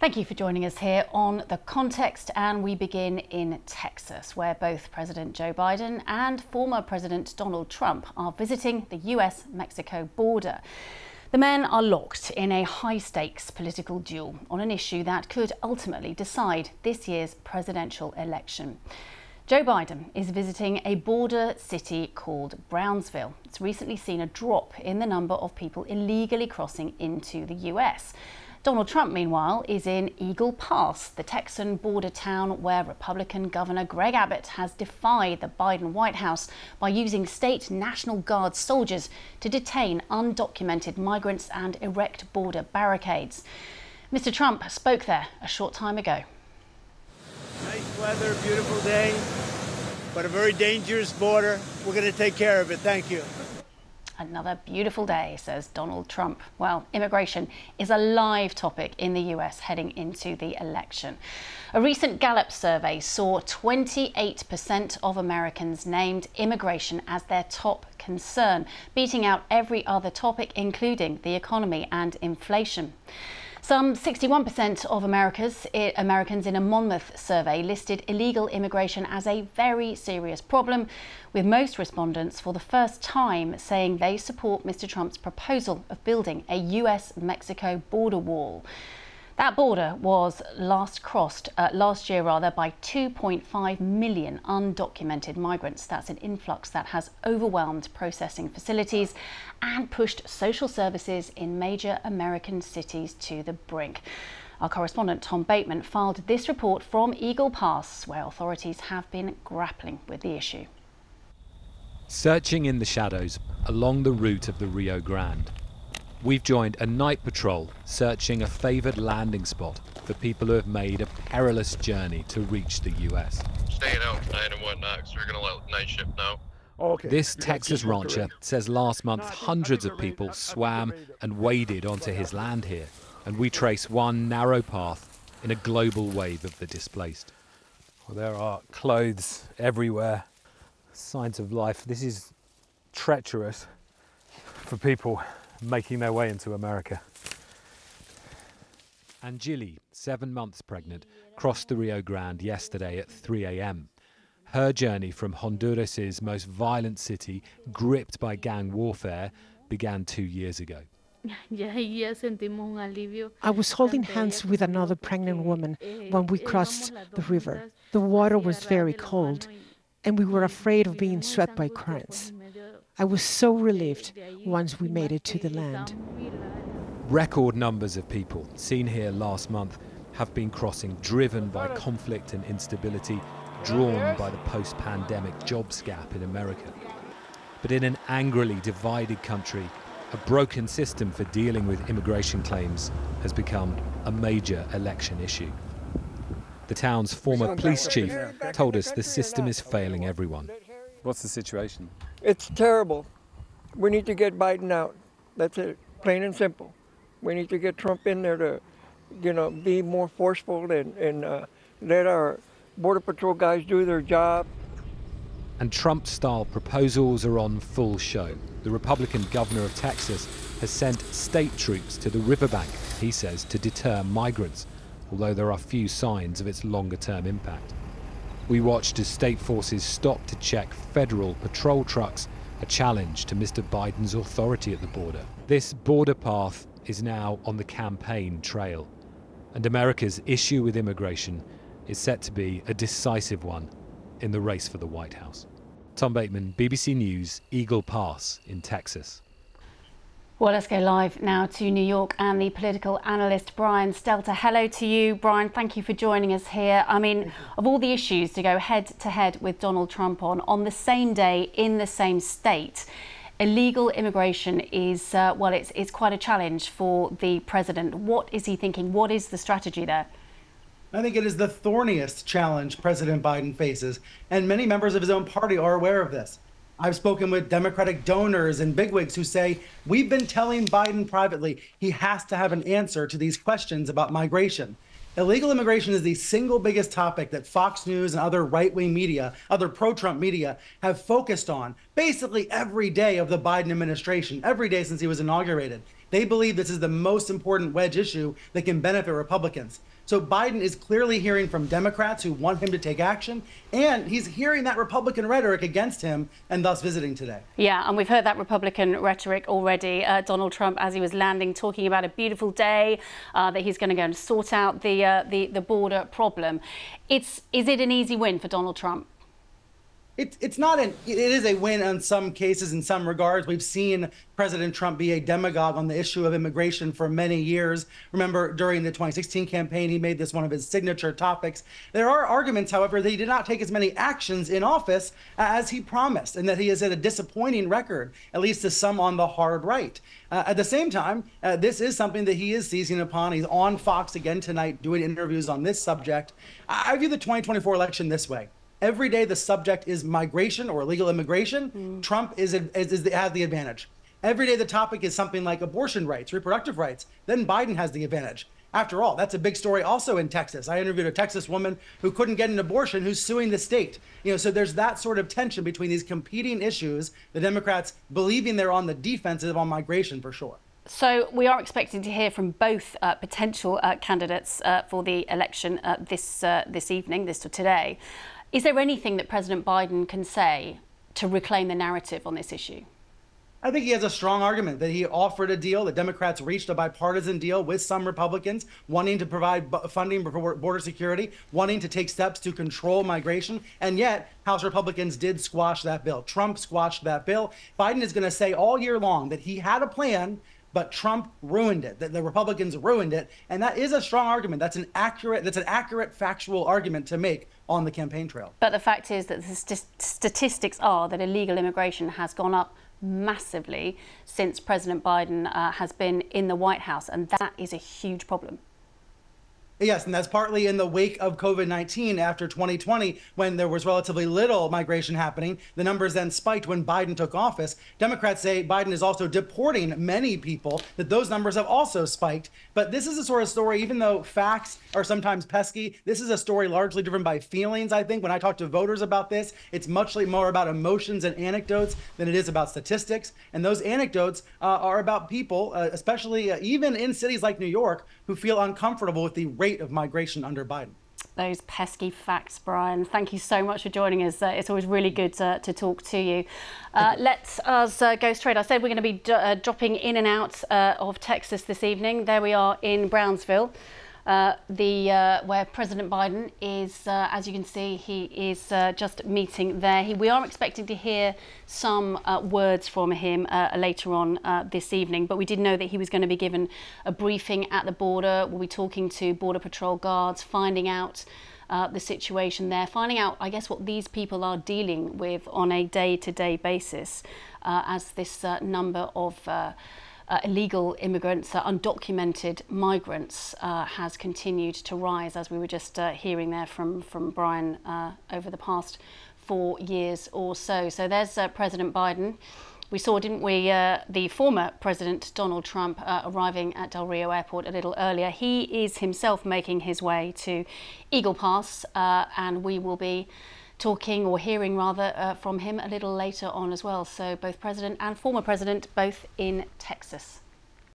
Thank you for joining us here on The Context. And we begin in Texas, where both President Joe Biden and former President Donald Trump are visiting the US Mexico border. The men are locked in a high stakes political duel on an issue that could ultimately decide this year's presidential election. Joe Biden is visiting a border city called Brownsville. It's recently seen a drop in the number of people illegally crossing into the US. Donald Trump, meanwhile, is in Eagle Pass, the Texan border town where Republican Governor Greg Abbott has defied the Biden White House by using state National Guard soldiers to detain undocumented migrants and erect border barricades. Mr. Trump spoke there a short time ago. Nice weather, beautiful day, but a very dangerous border. We're going to take care of it. Thank you. Another beautiful day, says Donald Trump. Well, immigration is a live topic in the US heading into the election. A recent Gallup survey saw 28% of Americans named immigration as their top concern, beating out every other topic, including the economy and inflation. Some 61% of America's, Americans in a Monmouth survey listed illegal immigration as a very serious problem, with most respondents for the first time saying they support Mr. Trump's proposal of building a US Mexico border wall. That border was last crossed uh, last year rather by 2.5 million undocumented migrants. That's an influx that has overwhelmed processing facilities and pushed social services in major American cities to the brink. Our correspondent Tom Bateman filed this report from Eagle Pass, where authorities have been grappling with the issue. Searching in the shadows along the route of the Rio Grande, We've joined a night patrol searching a favoured landing spot for people who have made a perilous journey to reach the US. Staying out tonight and whatnot, because we're going to let night shift know. Okay. This Texas rancher says last month hundreds of people swam and waded onto his land here, and we trace one narrow path in a global wave of the displaced. Well, there are clothes everywhere, signs of life. This is treacherous for people making their way into America. Angeli, seven months pregnant, crossed the Rio Grande yesterday at 3 a.m. Her journey from Honduras's most violent city, gripped by gang warfare, began two years ago. I was holding hands with another pregnant woman when we crossed the river. The water was very cold, and we were afraid of being swept by currents. I was so relieved once we made it to the land. Record numbers of people seen here last month have been crossing, driven by conflict and instability, drawn by the post pandemic jobs gap in America. But in an angrily divided country, a broken system for dealing with immigration claims has become a major election issue. The town's former police chief told us the system is failing everyone. What's the situation? It's terrible. We need to get Biden out. That's it, plain and simple. We need to get Trump in there to, you know, be more forceful and, and uh, let our Border Patrol guys do their job. And Trump style proposals are on full show. The Republican governor of Texas has sent state troops to the riverbank, he says, to deter migrants, although there are few signs of its longer term impact. We watched as state forces stopped to check federal patrol trucks, a challenge to Mr. Biden's authority at the border. This border path is now on the campaign trail, and America's issue with immigration is set to be a decisive one in the race for the White House. Tom Bateman, BBC News, Eagle Pass in Texas. Well, let's go live now to New York and the political analyst Brian Stelter. Hello to you, Brian. Thank you for joining us here. I mean, of all the issues to go head to head with Donald Trump on, on the same day in the same state, illegal immigration is, uh, well, it's, it's quite a challenge for the president. What is he thinking? What is the strategy there? I think it is the thorniest challenge President Biden faces, and many members of his own party are aware of this. I've spoken with Democratic donors and bigwigs who say we've been telling Biden privately he has to have an answer to these questions about migration. Illegal immigration is the single biggest topic that Fox News and other right wing media, other pro Trump media, have focused on basically every day of the Biden administration, every day since he was inaugurated. They believe this is the most important wedge issue that can benefit Republicans. So Biden is clearly hearing from Democrats who want him to take action, and he's hearing that Republican rhetoric against him and thus visiting today. Yeah, and we've heard that Republican rhetoric already. Uh, Donald Trump, as he was landing, talking about a beautiful day, uh, that he's going to go and sort out the, uh, the, the border problem. It's, is it an easy win for Donald Trump? It, it's not an it is a win in some cases in some regards. We've seen president trump be a demagogue on the issue of immigration for many years. Remember during the 2016 campaign he made this one of his signature topics. There are arguments however that he did not take as many actions in office as he promised and that he has had a disappointing record at least to some on the hard right. Uh, at the same time uh, this is something that he is seizing upon. He's on fox again tonight doing interviews on this subject. I view the 2024 election this way every day the subject is migration or illegal immigration, mm. Trump is, is, is, has the advantage. Every day the topic is something like abortion rights, reproductive rights, then Biden has the advantage. After all, that's a big story also in Texas. I interviewed a Texas woman who couldn't get an abortion who's suing the state. You know, so there's that sort of tension between these competing issues, the Democrats believing they're on the defensive on migration for sure. So we are expecting to hear from both uh, potential uh, candidates uh, for the election uh, this uh, this evening, this or today. Is there anything that President Biden can say to reclaim the narrative on this issue? I think he has a strong argument that he offered a deal. The Democrats reached a bipartisan deal with some Republicans, wanting to provide funding for border security, wanting to take steps to control migration. And yet, House Republicans did squash that bill. Trump squashed that bill. Biden is going to say all year long that he had a plan but Trump ruined it. That the Republicans ruined it, and that is a strong argument. That's an accurate. That's an accurate factual argument to make on the campaign trail. But the fact is that the st statistics are that illegal immigration has gone up massively since President Biden uh, has been in the White House, and that is a huge problem. Yes, and that's partly in the wake of COVID 19 after 2020, when there was relatively little migration happening. The numbers then spiked when Biden took office. Democrats say Biden is also deporting many people, that those numbers have also spiked. But this is a sort of story, even though facts are sometimes pesky, this is a story largely driven by feelings, I think. When I talk to voters about this, it's much more about emotions and anecdotes than it is about statistics. And those anecdotes uh, are about people, uh, especially uh, even in cities like New York, who feel uncomfortable with the rate rate of migration under Biden. Those pesky facts, Brian. Thank you so much for joining us. Uh, it's always really good to, to talk to you. Uh, let us uh, go straight. I said we're going to be uh, dropping in and out uh, of Texas this evening. There we are in Brownsville. Uh, the uh, where President Biden is, uh, as you can see, he is uh, just meeting there. He, we are expecting to hear some uh, words from him later on this evening, but we did know that he was going to be given a briefing at the border. We'll be talking to Border Patrol guards, finding out. the situation there, finding out, I guess, what these people are dealing with on a day to day basis as this number of uh, illegal immigrants, uh, undocumented migrants, uh, has continued to rise, as we were just uh, hearing there from, from Brian uh, over the past four years or so. So there's uh, President Biden. We saw, didn't we, the former President Donald Trump arriving at Del Rio Airport a little earlier. He is himself making his way to Eagle Pass, and we will be talking or hearing rather uh, from him a little later on as well. So both President and former President both in Texas.